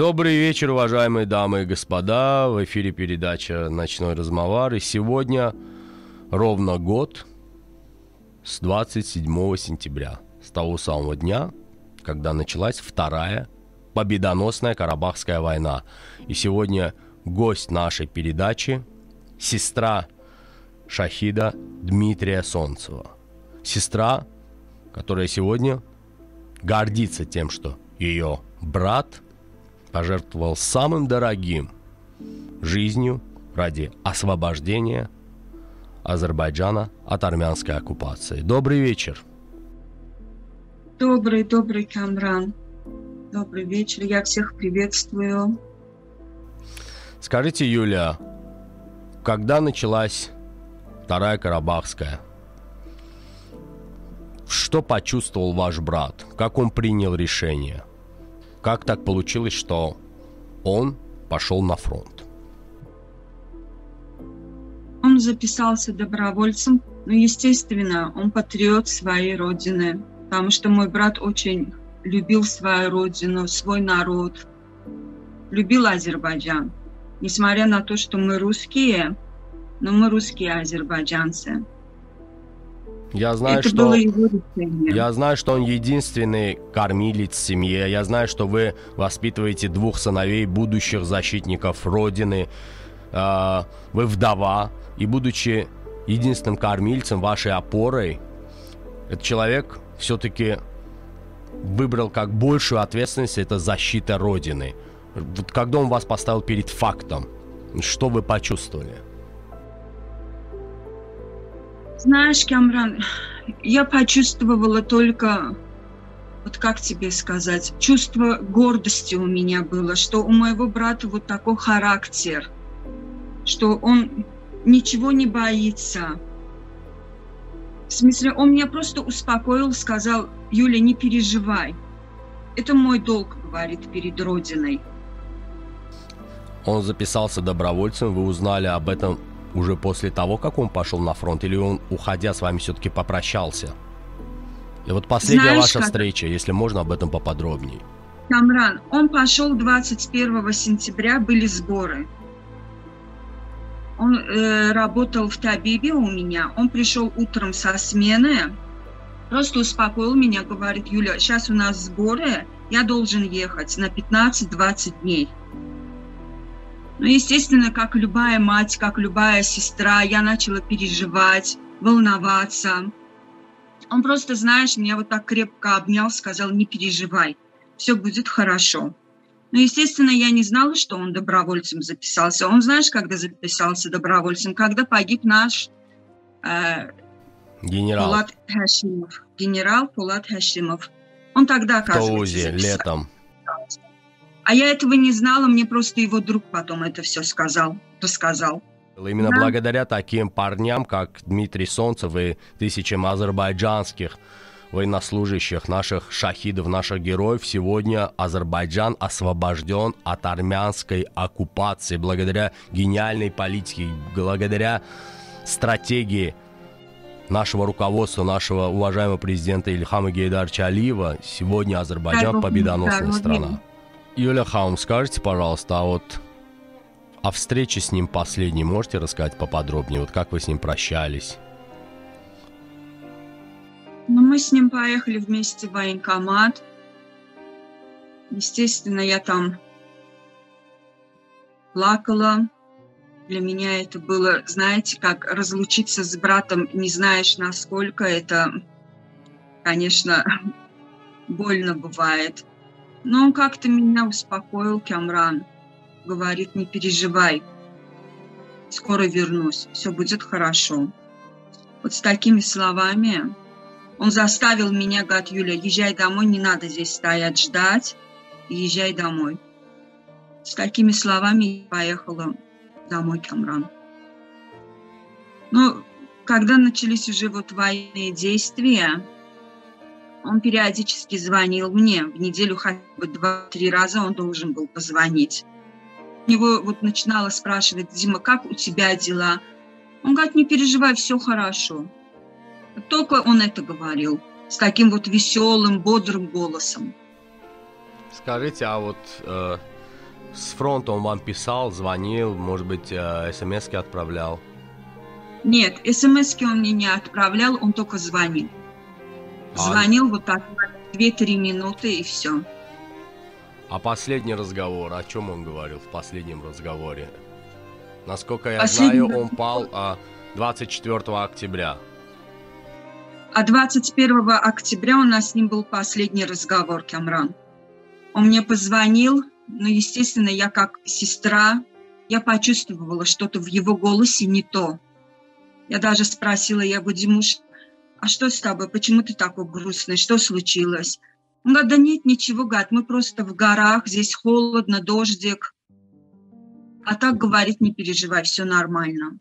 Добрый вечер, уважаемые дамы и господа. В эфире передача «Ночной размовар». И сегодня ровно год с 27 сентября, с того самого дня, когда началась вторая победоносная Карабахская война. И сегодня гость нашей передачи – сестра Шахида Дмитрия Солнцева. Сестра, которая сегодня гордится тем, что ее брат пожертвовал самым дорогим – жизнью ради освобождения Азербайджана от армянской оккупации. Добрый вечер. Добрый, добрый, Камран. Добрый вечер. Я всех приветствую. Скажите, Юля, когда началась Вторая Карабахская? Что почувствовал ваш брат? Как он принял решение? Как так получилось, что он пошел на фронт? Он записался добровольцем, но, естественно, он патриот своей родины, потому что мой брат очень любил свою родину, свой народ, любил Азербайджан. Несмотря на то, что мы русские, но мы русские азербайджанцы. Я знаю, Это что... было его решение. Я знаю, что он единственный кормилец в семье. Я знаю, что вы воспитываете двух сыновей, будущих защитников Родины. А, вы вдова. И будучи единственным кормильцем, вашей опорой, этот человек все-таки выбрал как большую ответственность, это защита Родины. Вот когда он вас поставил перед фактом, что вы почувствовали? Знаешь, Камран, я почувствовала только, вот как тебе сказать, чувство гордости у меня было, что у моего брата вот такой характер, что он ничего не боится. В смысле, он меня просто успокоил, сказал, Юля, не переживай. Это мой долг, говорит, перед Родиной. Он записался добровольцем, вы узнали об этом уже после того, как он пошел на фронт, или он, уходя с вами, все-таки попрощался? И вот последняя Знаешь, ваша как- встреча, если можно об этом поподробнее. Камран, он пошел 21 сентября, были сборы. Он э, работал в Табибе у меня. Он пришел утром со смены, просто успокоил меня, говорит, Юля, сейчас у нас сборы, я должен ехать на 15-20 дней. Ну, естественно, как любая мать, как любая сестра, я начала переживать, волноваться. Он просто, знаешь, меня вот так крепко обнял, сказал, не переживай, все будет хорошо. Но, естественно, я не знала, что он добровольцем записался. Он, знаешь, когда записался добровольцем? Когда погиб наш э, Генерал Пулат Хашимов, генерал Пулат Хашимов. Он тогда, в оказывается, Таузе записался. летом. А я этого не знала, мне просто его друг потом это все сказал, рассказал. Именно Да. благодаря таким парням, как Дмитрий Солнцев и тысячам азербайджанских военнослужащих, наших шахидов, наших героев, сегодня Азербайджан освобожден от армянской оккупации благодаря гениальной политике, благодаря стратегии нашего руководства, нашего уважаемого президента Ильхама Гейдарча Алиева. Сегодня Азербайджан победоносная страна. Юля Хаум, скажите, пожалуйста, а вот о встрече с ним последней можете рассказать поподробнее? Вот как вы с ним прощались? Ну, мы с ним поехали вместе в военкомат. Естественно, я там плакала. Для меня это было, знаете, как разлучиться с братом, не знаешь, насколько это, конечно, больно бывает. Но он как-то меня успокоил, Камран. Говорит, не переживай, скоро вернусь, все будет хорошо. Вот с такими словами он заставил меня, говорит, Юля, езжай домой, не надо здесь стоять, ждать, езжай домой. С такими словами я поехала домой, Камран. Ну, когда начались уже вот военные действия, он периодически звонил мне. В неделю хотя бы два-три раза он должен был позвонить. Его вот начинала спрашивать, Дима, как у тебя дела? Он говорит, не переживай, все хорошо. Только он это говорил с таким вот веселым, бодрым голосом. Скажите, а вот э, с фронта он вам писал, звонил, может быть, э, смс отправлял? Нет, смс он мне не отправлял, он только звонил. А... Звонил вот так 2-3 минуты и все. А последний разговор, о чем он говорил в последнем разговоре? Насколько я Последний... знаю, он пал а, 24 октября. А 21 октября у нас с ним был последний разговор, Камран. Он мне позвонил, но, естественно, я как сестра, я почувствовала что-то в его голосе не то. Я даже спросила, я говорю, Димуш, а что с тобой, почему ты такой грустный, что случилось? Он говорит, да нет, ничего, гад, мы просто в горах, здесь холодно, дождик. А так говорит, не переживай, все нормально.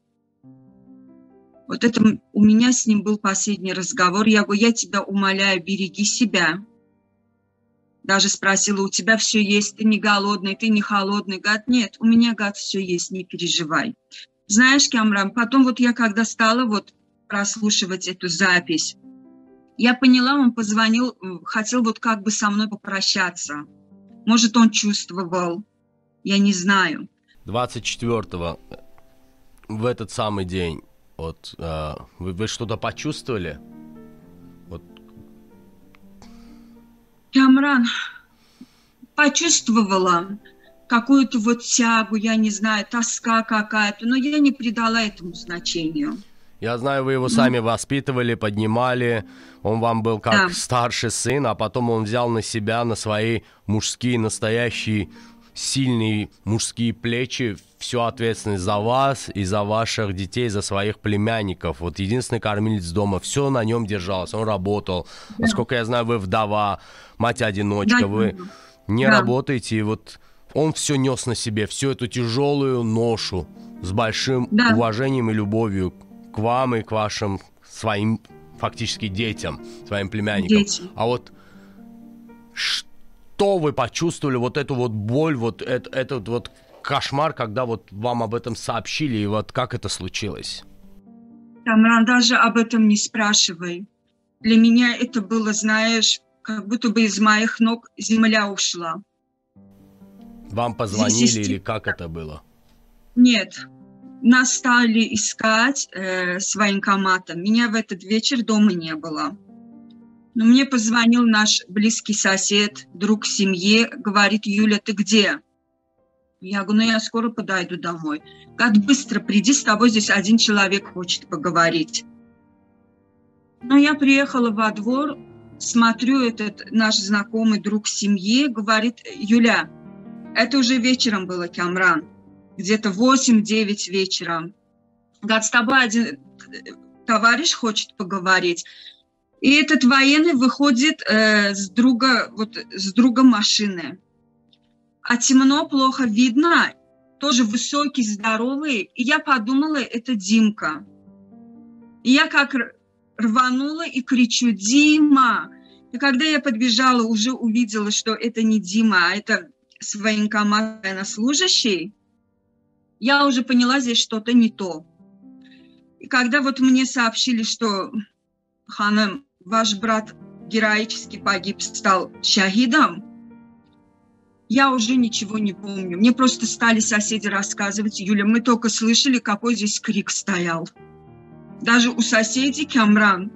Вот это у меня с ним был последний разговор. Я говорю, я тебя умоляю, береги себя. Даже спросила, у тебя все есть, ты не голодный, ты не холодный. Гад, нет, у меня, гад, все есть, не переживай. Знаешь, Камрам, потом вот я когда стала вот прослушивать эту запись, я поняла, он позвонил, хотел вот как бы со мной попрощаться. Может, он чувствовал, я не знаю. 24-го, в этот самый день, вот, э, вы, вы что-то почувствовали? Вот. Камран, почувствовала какую-то вот тягу, я не знаю, тоска какая-то, но я не придала этому значению. Я знаю, вы его сами воспитывали, поднимали. Он вам был как да. старший сын, а потом он взял на себя, на свои мужские, настоящие, сильные мужские плечи всю ответственность за вас и за ваших детей, за своих племянников. Вот единственный кормилец дома, все на нем держалось, он работал. Да. Насколько я знаю, вы вдова, мать-одиночка, да, вы не да. работаете, и вот он все нес на себе, всю эту тяжелую ношу с большим да. уважением и любовью к вам и к вашим своим фактически детям, своим племянникам. Дети. А вот что вы почувствовали, вот эту вот боль, вот это, этот вот кошмар, когда вот вам об этом сообщили, и вот как это случилось? Тамран, даже об этом не спрашивай. Для меня это было, знаешь, как будто бы из моих ног земля ушла. Вам позвонили Здесь, или как это было? Нет, нас стали искать э, с военкоматом. Меня в этот вечер дома не было. Но мне позвонил наш близкий сосед, друг семьи, говорит, Юля, ты где? Я говорю, ну я скоро подойду домой. Как быстро приди, с тобой здесь один человек хочет поговорить. Но я приехала во двор, смотрю, этот наш знакомый друг семьи говорит, Юля, это уже вечером было, Камран где-то 8-9 вечера. Говорит, с тобой один товарищ хочет поговорить. И этот военный выходит э, с друга, вот, с друга машины. А темно, плохо видно, тоже высокий, здоровый. И я подумала, это Димка. И я как рванула и кричу, Дима! И когда я подбежала, уже увидела, что это не Дима, а это с военкомата служащий я уже поняла, здесь что-то не то. И когда вот мне сообщили, что Ханым, ваш брат героически погиб, стал шахидом, я уже ничего не помню. Мне просто стали соседи рассказывать, Юля, мы только слышали, какой здесь крик стоял. Даже у соседей Камран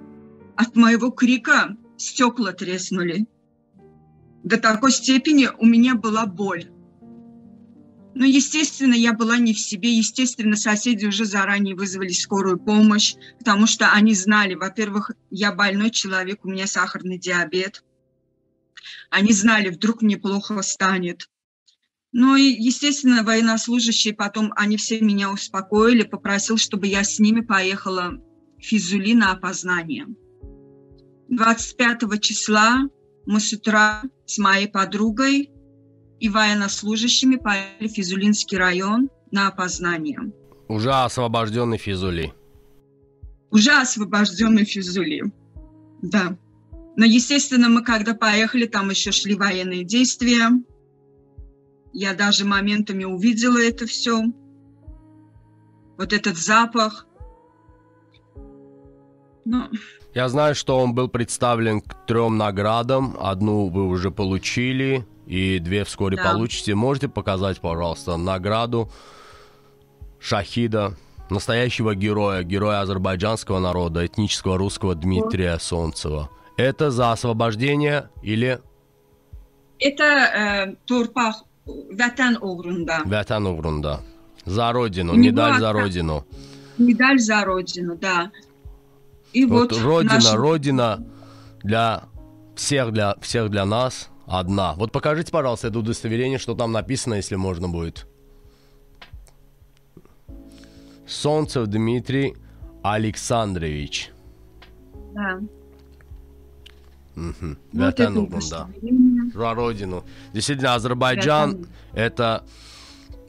от моего крика стекла треснули. До такой степени у меня была боль. Ну, естественно, я была не в себе. Естественно, соседи уже заранее вызвали скорую помощь, потому что они знали, во-первых, я больной человек, у меня сахарный диабет. Они знали, вдруг мне плохо станет. Ну и, естественно, военнослужащие потом, они все меня успокоили, попросил, чтобы я с ними поехала в Физули на опознание. 25 числа мы с утра с моей подругой и военнослужащими поехали в Физулинский район на опознание. Уже освобожденный Физули. Уже освобожденный Физули, да. Но, естественно, мы когда поехали, там еще шли военные действия. Я даже моментами увидела это все. Вот этот запах. Но... Я знаю, что он был представлен к трем наградам. Одну вы уже получили, и две вскоре Да. получите. Можете показать, пожалуйста, награду шахида, настоящего героя, героя азербайджанского народа, этнического русского Дмитрия Солнцева. Это за освобождение или Это э, torpaq vətən uğrunda. Вятан угрунда? За родину, него медаль за родину. Медаль за родину, да. И Вот, вот, родина, наш- родина для всех, для всех для нас одна. Вот покажите, пожалуйста, это удостоверение, что там написано, если можно будет. Солнцев Дмитрий Александрович. Да. Мгм. Вот Вятан это угрунда. удостоверение. За родину. Действительно, Азербайджан это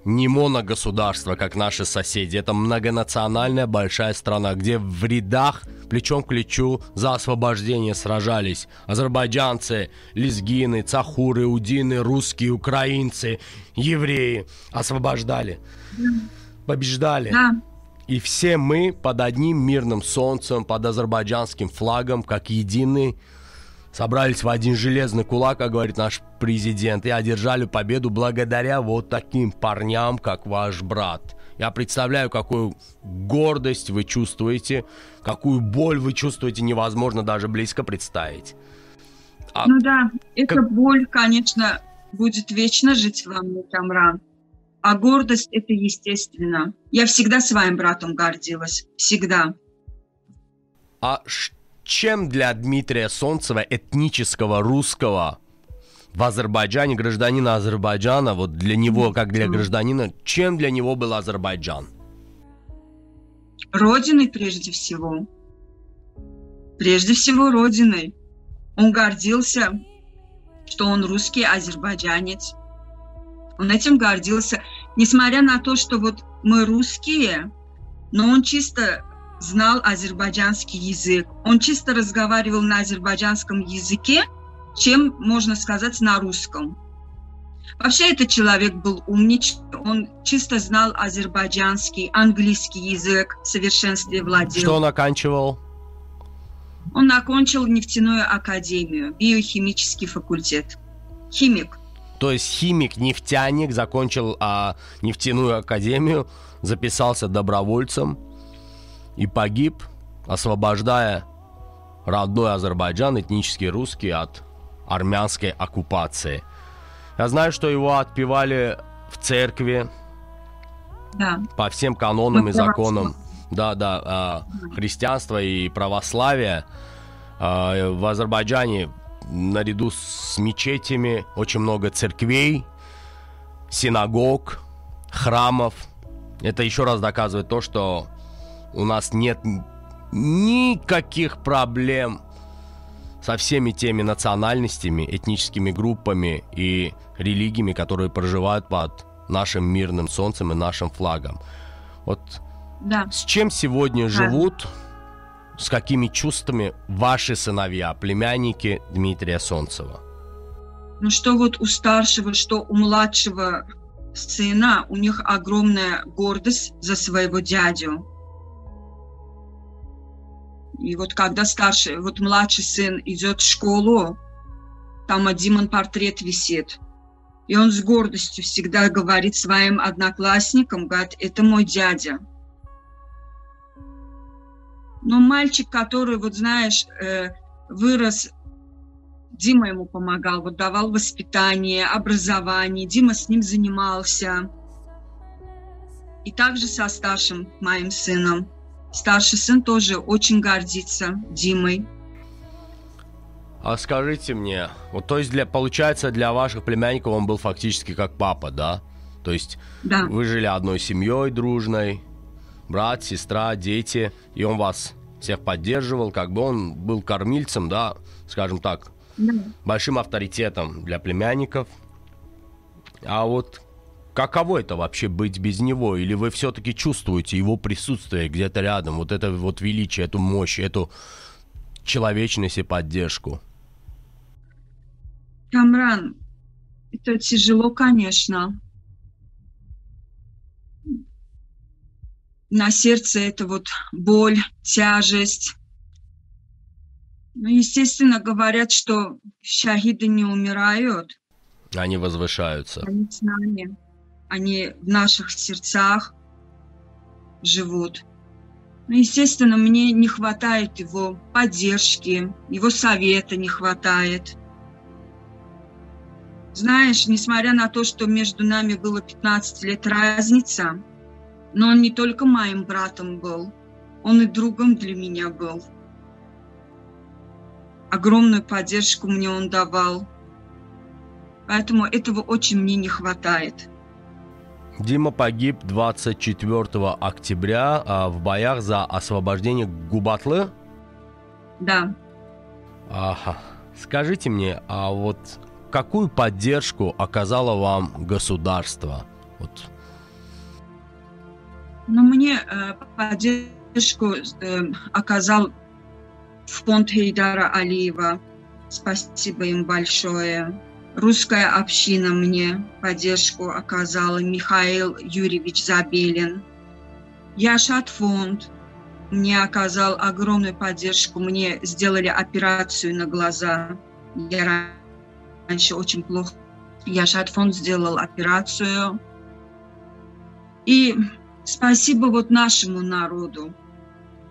не моногосударство, как наши соседи. Это многонациональная большая страна, где в рядах плечом к плечу за освобождение сражались азербайджанцы, лезгины, цахуры, удины, русские, украинцы, евреи. Освобождали, побеждали. Да, И все мы под одним мирным солнцем, под азербайджанским флагом, как единый, собрались в один железный кулак, как говорит наш президент, и одержали победу благодаря вот таким парням, как ваш брат. Я представляю, какую гордость вы чувствуете, какую боль вы чувствуете, невозможно даже близко представить. А- ну да, эта как- боль, конечно, будет вечно жить во мне, Камран. А гордость – это естественно. Я всегда своим братом гордилась. Всегда. А ш- чем для Дмитрия Солнцева, этнического русского в Азербайджане, гражданина Азербайджана, вот для него, как для гражданина, чем для него был Азербайджан? Родиной прежде всего. Прежде всего Родиной. Он гордился, что он русский азербайджанец. Он этим гордился. Несмотря на то, что вот мы русские, но он чисто знал азербайджанский язык. Он чисто разговаривал на азербайджанском языке, чем, можно сказать, на русском. Вообще этот человек был умничек, он чисто знал азербайджанский, английский язык, в совершенстве владел. Что он оканчивал? Он окончил нефтяную академию, биохимический факультет. Химик. То есть химик, нефтяник, закончил а, нефтяную академию, записался добровольцем и погиб, освобождая родной Азербайджан, этнический русский, от армянской оккупации. Я знаю, что его отпевали в церкви Да. по всем канонам и Мы законам. Да, да, а, христианства и православия. А, в Азербайджане наряду с мечетями очень много церквей, синагог, храмов. Это еще раз доказывает то, что у нас нет никаких проблем со всеми теми национальностями, этническими группами и религиями, которые проживают под нашим мирным солнцем и нашим флагом. Вот Да. с чем сегодня живут, с какими чувствами ваши сыновья, племянники Дмитрия Солнцева? Ну что вот у старшего, что у младшего сына, у них огромная гордость за своего дядю. И вот когда старший, вот младший сын идет в школу, там один портрет висит. И он с гордостью всегда говорит своим одноклассникам, говорит, это мой дядя. Но мальчик, который, вот знаешь, э, вырос, Дима ему помогал, вот давал воспитание, образование, Дима с ним занимался. И также со старшим моим сыном. Старший сын тоже очень гордится Димой. А скажите мне, вот то есть для, получается для ваших племянников он был фактически как папа, да? То есть Да, вы жили одной семьей дружной, брат, сестра, дети, и он вас всех поддерживал, как бы он был кормильцем, да, скажем так, да. большим авторитетом для племянников. А вот каково это вообще быть без него? Или вы все-таки чувствуете его присутствие где-то рядом, вот это вот величие, эту мощь, эту человечность и поддержку? Камран, это тяжело, конечно. На сердце это вот боль, тяжесть. Ну, естественно, говорят, что шахиды не умирают. Они возвышаются. Они с нами. Они в наших сердцах живут. Ну, естественно, мне не хватает его поддержки, его совета не хватает. Знаешь, несмотря на то, что между нами было 15 лет разница, но он не только моим братом был, он и другом для меня был. Огромную поддержку мне он давал. Поэтому этого очень мне не хватает. Дима погиб 24 октября а, в боях за освобождение Губатлы? Да. Ага. Скажите мне, а вот какую поддержку оказало вам государство? Вот. Ну, мне э, поддержку э, оказал фонд Хейдара Алиева. Спасибо им большое. Русская община мне поддержку оказала, Михаил Юрьевич Забелин. Яшат фонд мне оказал огромную поддержку. Мне сделали операцию на глаза. Я раньше очень плохо. Яшат фонд сделал операцию. И спасибо вот нашему народу.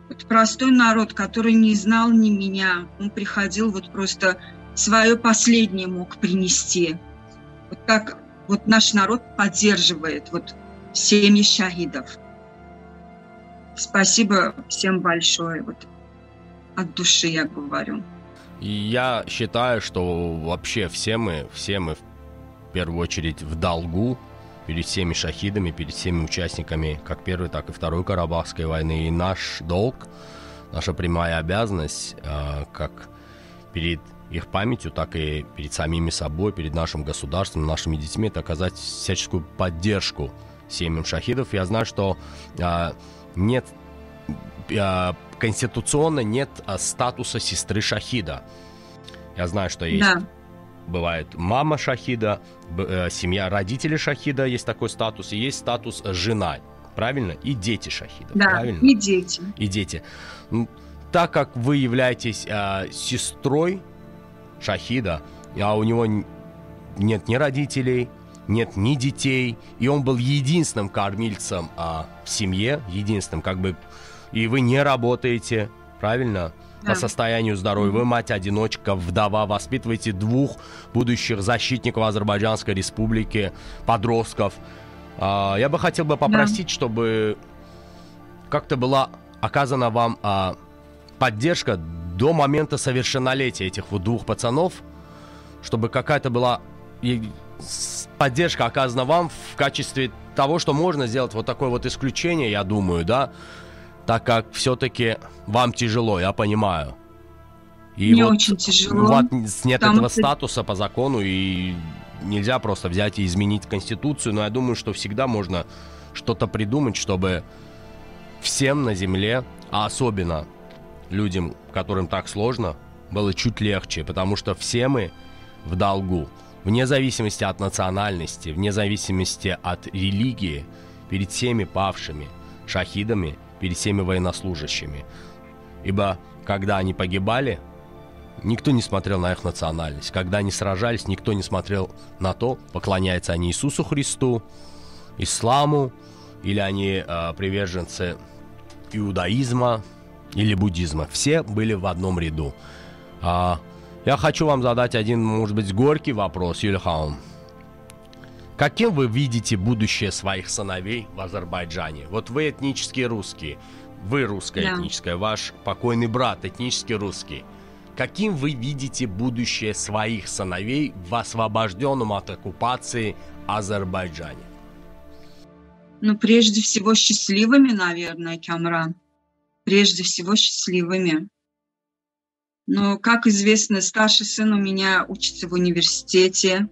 Вот простой народ, который не знал ни меня, он приходил вот просто свое последнее мог принести. Вот так вот наш народ поддерживает вот семьи шахидов. Спасибо всем большое. Вот от души я говорю. Я считаю, что вообще все мы, все мы в первую очередь в долгу перед всеми шахидами, перед всеми участниками как первой, так и второй Карабахской войны. И наш долг, наша прямая обязанность, э, как перед их памятью, так и перед самими собой, перед нашим государством, нашими детьми, это оказать всяческую поддержку семьям шахидов. Я знаю, что а, нет а, конституционно нет а, статуса сестры шахида. Я знаю, что есть да. бывает мама шахида, э, семья родители шахида есть такой статус, и есть статус жена, правильно? И дети шахида, да, правильно? И дети. И дети. Так как вы являетесь э, сестрой Шахида, а у него нет ни родителей, нет ни детей, и он был единственным кормильцем а, в семье, единственным, как бы, и вы не работаете, правильно? Да. По состоянию здоровья. Вы мать-одиночка, вдова, воспитываете двух будущих защитников Азербайджанской республики, подростков. А, я бы хотел бы попросить, да. чтобы как-то была оказана вам а, поддержка до момента совершеннолетия этих вот двух пацанов, чтобы какая-то была поддержка оказана вам в качестве того, что можно сделать вот такое вот исключение, я думаю, да, так как все-таки вам тяжело, я понимаю. И Мне вот очень тяжело. Вот нет этого что... статуса по закону, и нельзя просто взять и изменить Конституцию, но я думаю, что всегда можно что-то придумать, чтобы всем на Земле, а особенно людям, которым так сложно, было чуть легче, потому что все мы в долгу, вне зависимости от национальности, вне зависимости от религии, перед всеми павшими, шахидами, перед всеми военнослужащими. Ибо когда они погибали, никто не смотрел на их национальность. Когда они сражались, никто не смотрел на то, поклоняются они Иисусу Христу, исламу, или они э, приверженцы иудаизма, или буддизма. Все были в одном ряду. А, я хочу вам задать один, может быть, горький вопрос, Юльхаум. Каким вы видите будущее своих сыновей в Азербайджане? Вот вы этнические русские, вы русская да. этническая, ваш покойный брат этнический русский. Каким вы видите будущее своих сыновей в освобожденном от оккупации Азербайджане? Ну, прежде всего, счастливыми, наверное, Камран прежде всего счастливыми. Но, как известно, старший сын у меня учится в университете,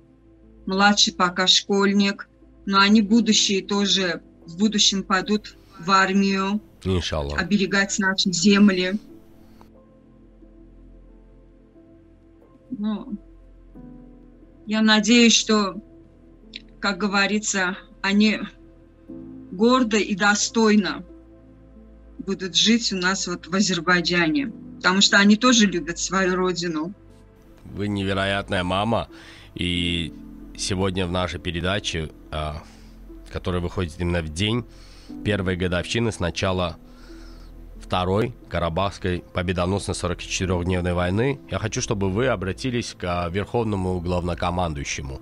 младший пока школьник, но они будущие тоже в будущем пойдут в армию, Иншаллах. оберегать наши земли. Ну, я надеюсь, что, как говорится, они гордо и достойно будут жить у нас вот в Азербайджане, потому что они тоже любят свою родину. Вы невероятная мама, и сегодня в нашей передаче, а, которая выходит именно в день первой годовщины с начала Второй Карабахской победоносной 44-дневной войны, я хочу, чтобы вы обратились к верховному главнокомандующему,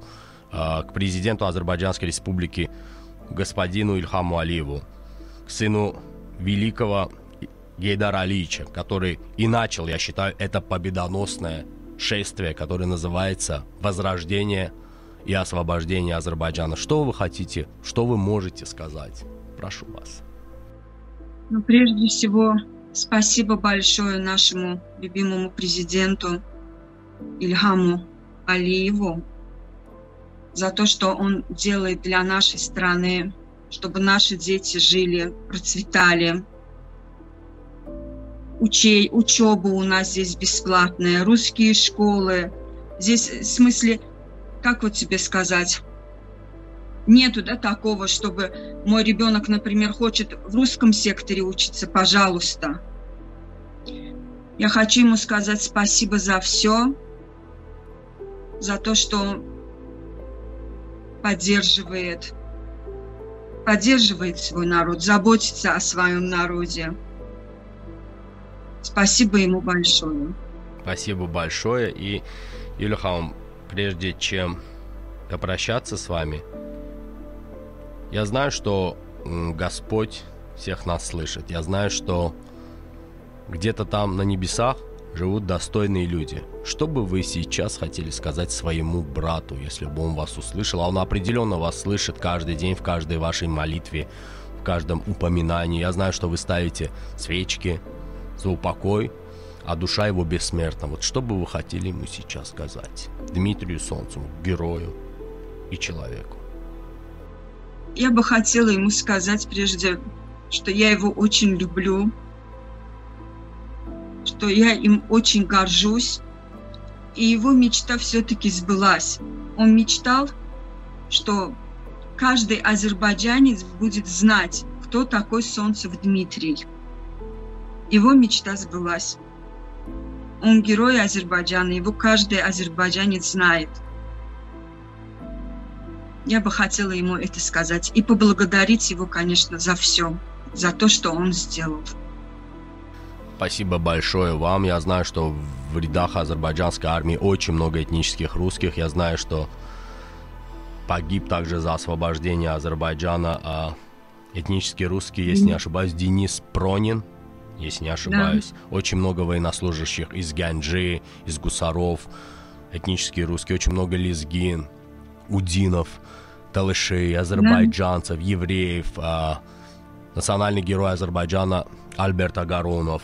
а, к президенту Азербайджанской республики господину Ильхаму Алиеву, к сыну великого Гейдара Алича, который и начал, я считаю, это победоносное шествие, которое называется «Возрождение и освобождение Азербайджана». Что вы хотите, что вы можете сказать? Прошу вас. Ну, прежде всего, спасибо большое нашему любимому президенту Ильхаму Алиеву за то, что он делает для нашей страны, чтобы наши дети жили, процветали, учей, учеба у нас здесь бесплатная, русские школы. Здесь, в смысле, как вот тебе сказать, нету да, такого, чтобы мой ребенок, например, хочет в русском секторе учиться, пожалуйста. Я хочу ему сказать спасибо за все, за то, что поддерживает, поддерживает свой народ, заботится о своем народе. Спасибо ему большое. Спасибо большое. И, Юлихаум, прежде чем попрощаться с вами, я знаю, что Господь всех нас слышит. Я знаю, что где-то там на небесах живут достойные люди. Что бы вы сейчас хотели сказать своему брату, если бы он вас услышал? А он определенно вас слышит каждый день, в каждой вашей молитве, в каждом упоминании. Я знаю, что вы ставите свечки, за упокой, а душа его бессмертна. Вот что бы вы хотели ему сейчас сказать? Дмитрию Солнцеву, герою и человеку. Я бы хотела ему сказать прежде, что я его очень люблю, что я им очень горжусь, и его мечта все-таки сбылась. Он мечтал, что каждый азербайджанец будет знать, кто такой Солнцев Дмитрий. Его мечта сбылась. Он герой Азербайджана, его каждый азербайджанец знает. Я бы хотела ему это сказать и поблагодарить его, конечно, за все, за то, что он сделал. Спасибо большое вам. Я знаю, что в рядах азербайджанской армии очень много этнических русских. Я знаю, что погиб также за освобождение Азербайджана а этнический русский, если не ошибаюсь, Денис Пронин – если не ошибаюсь. Да. Очень много военнослужащих из Ганджи, из Гусаров, этнические русские, очень много лезгин, удинов, талышей, азербайджанцев, да. евреев, а, национальный герой Азербайджана Альберт Агаронов,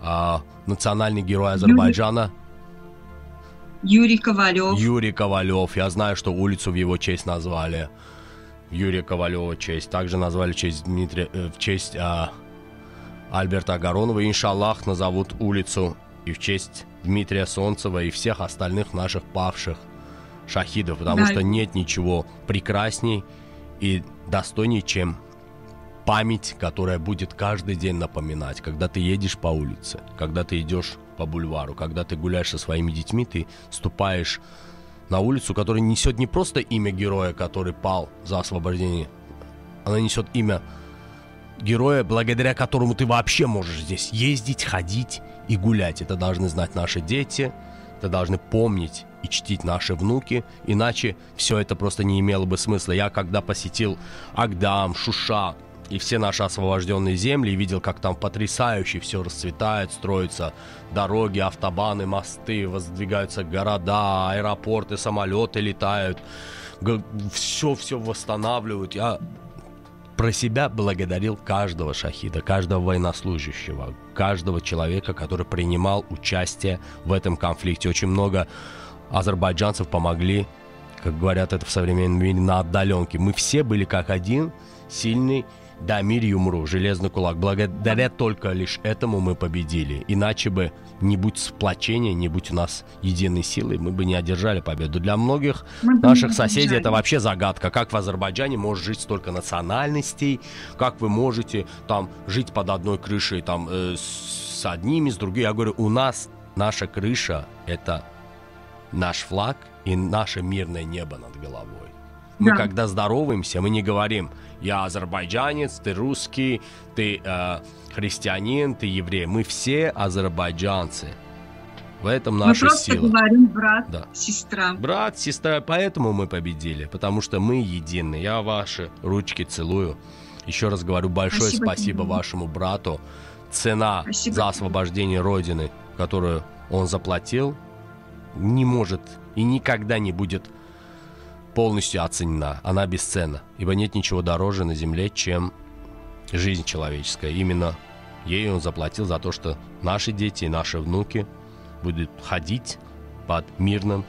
а, национальный герой Азербайджана Юрий Ковалев. Юрий Ковалев. Я знаю, что улицу в его честь назвали. Юрия Ковалева честь. Также назвали честь Дмитрия, э, в честь а, Альберта Агаронова, иншаллах, назовут улицу и в честь Дмитрия Солнцева и всех остальных наших павших шахидов, потому да. что нет ничего прекрасней и достойней, чем память, которая будет каждый день напоминать, когда ты едешь по улице, когда ты идешь по бульвару, когда ты гуляешь со своими детьми, ты ступаешь на улицу, которая несет не просто имя героя, который пал за освобождение, она несет имя героя, благодаря которому ты вообще можешь здесь ездить, ходить и гулять. Это должны знать наши дети, это должны помнить и чтить наши внуки, иначе все это просто не имело бы смысла. Я когда посетил Агдам, Шуша и все наши освобожденные земли, и видел, как там потрясающе все расцветает, строятся дороги, автобаны, мосты, воздвигаются города, аэропорты, самолеты летают, все-все восстанавливают. Я про себя благодарил каждого шахида, каждого военнослужащего, каждого человека, который принимал участие в этом конфликте. Очень много азербайджанцев помогли, как говорят это в современном мире, на отдаленке. Мы все были как один сильный Дамир Юмру, железный кулак. Благодаря только лишь этому мы победили. Иначе бы, не будь сплочения, не будь у нас единой силы, мы бы не одержали победу. Для многих мы наших соседей это вообще загадка. Как в Азербайджане может жить столько национальностей? Как вы можете там жить под одной крышей там э, с одними, с другими? Я говорю, у нас наша крыша это наш флаг и наше мирное небо над головой. Мы Да. когда здороваемся, мы не говорим «я азербайджанец», «ты русский», «ты э, христианин», «ты еврей». Мы все азербайджанцы. В этом Мы наша просто сила. говорим брат, Да. сестра. Брат, сестра, поэтому мы победили, потому что мы едины. Я ваши ручки целую. Еще раз говорю большое Спасибо спасибо, тебе. вашему брату. Цена Спасибо за освобождение Родины, которую он заплатил, не может и никогда не будет полностью оценена. Она бесценна, ибо нет ничего дороже на земле, чем жизнь человеческая. Именно ей он заплатил за то, что наши дети и наши внуки будут ходить под мирным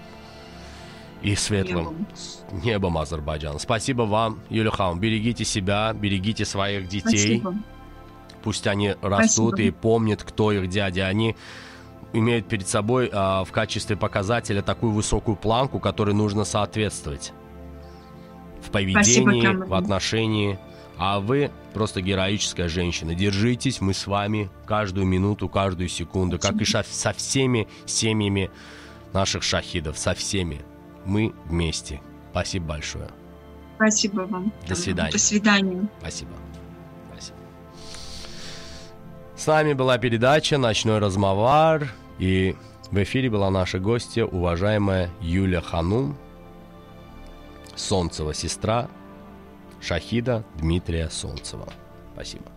и светлым Небом. небом Азербайджана. Спасибо вам, Юлия Хаум. Берегите себя, берегите своих детей. Спасибо. Пусть они растут Спасибо. и помнят, кто их дядя. Они имеют перед собой а, в качестве показателя такую высокую планку, которой нужно соответствовать в поведении, Камиль. в отношении. А вы просто героическая женщина. Держитесь, мы с вами каждую минуту, каждую секунду, как и ша- со всеми семьями наших шахидов, со всеми. Мы вместе. Спасибо большое. Спасибо вам. До свидания. До свидания. Спасибо. Спасибо. С нами была передача «Ночной размовар», и в эфире была наша гостья, уважаемая Юля Ханум, Солнцева сестра Шахида Дмитрия Солнцева. Спасибо.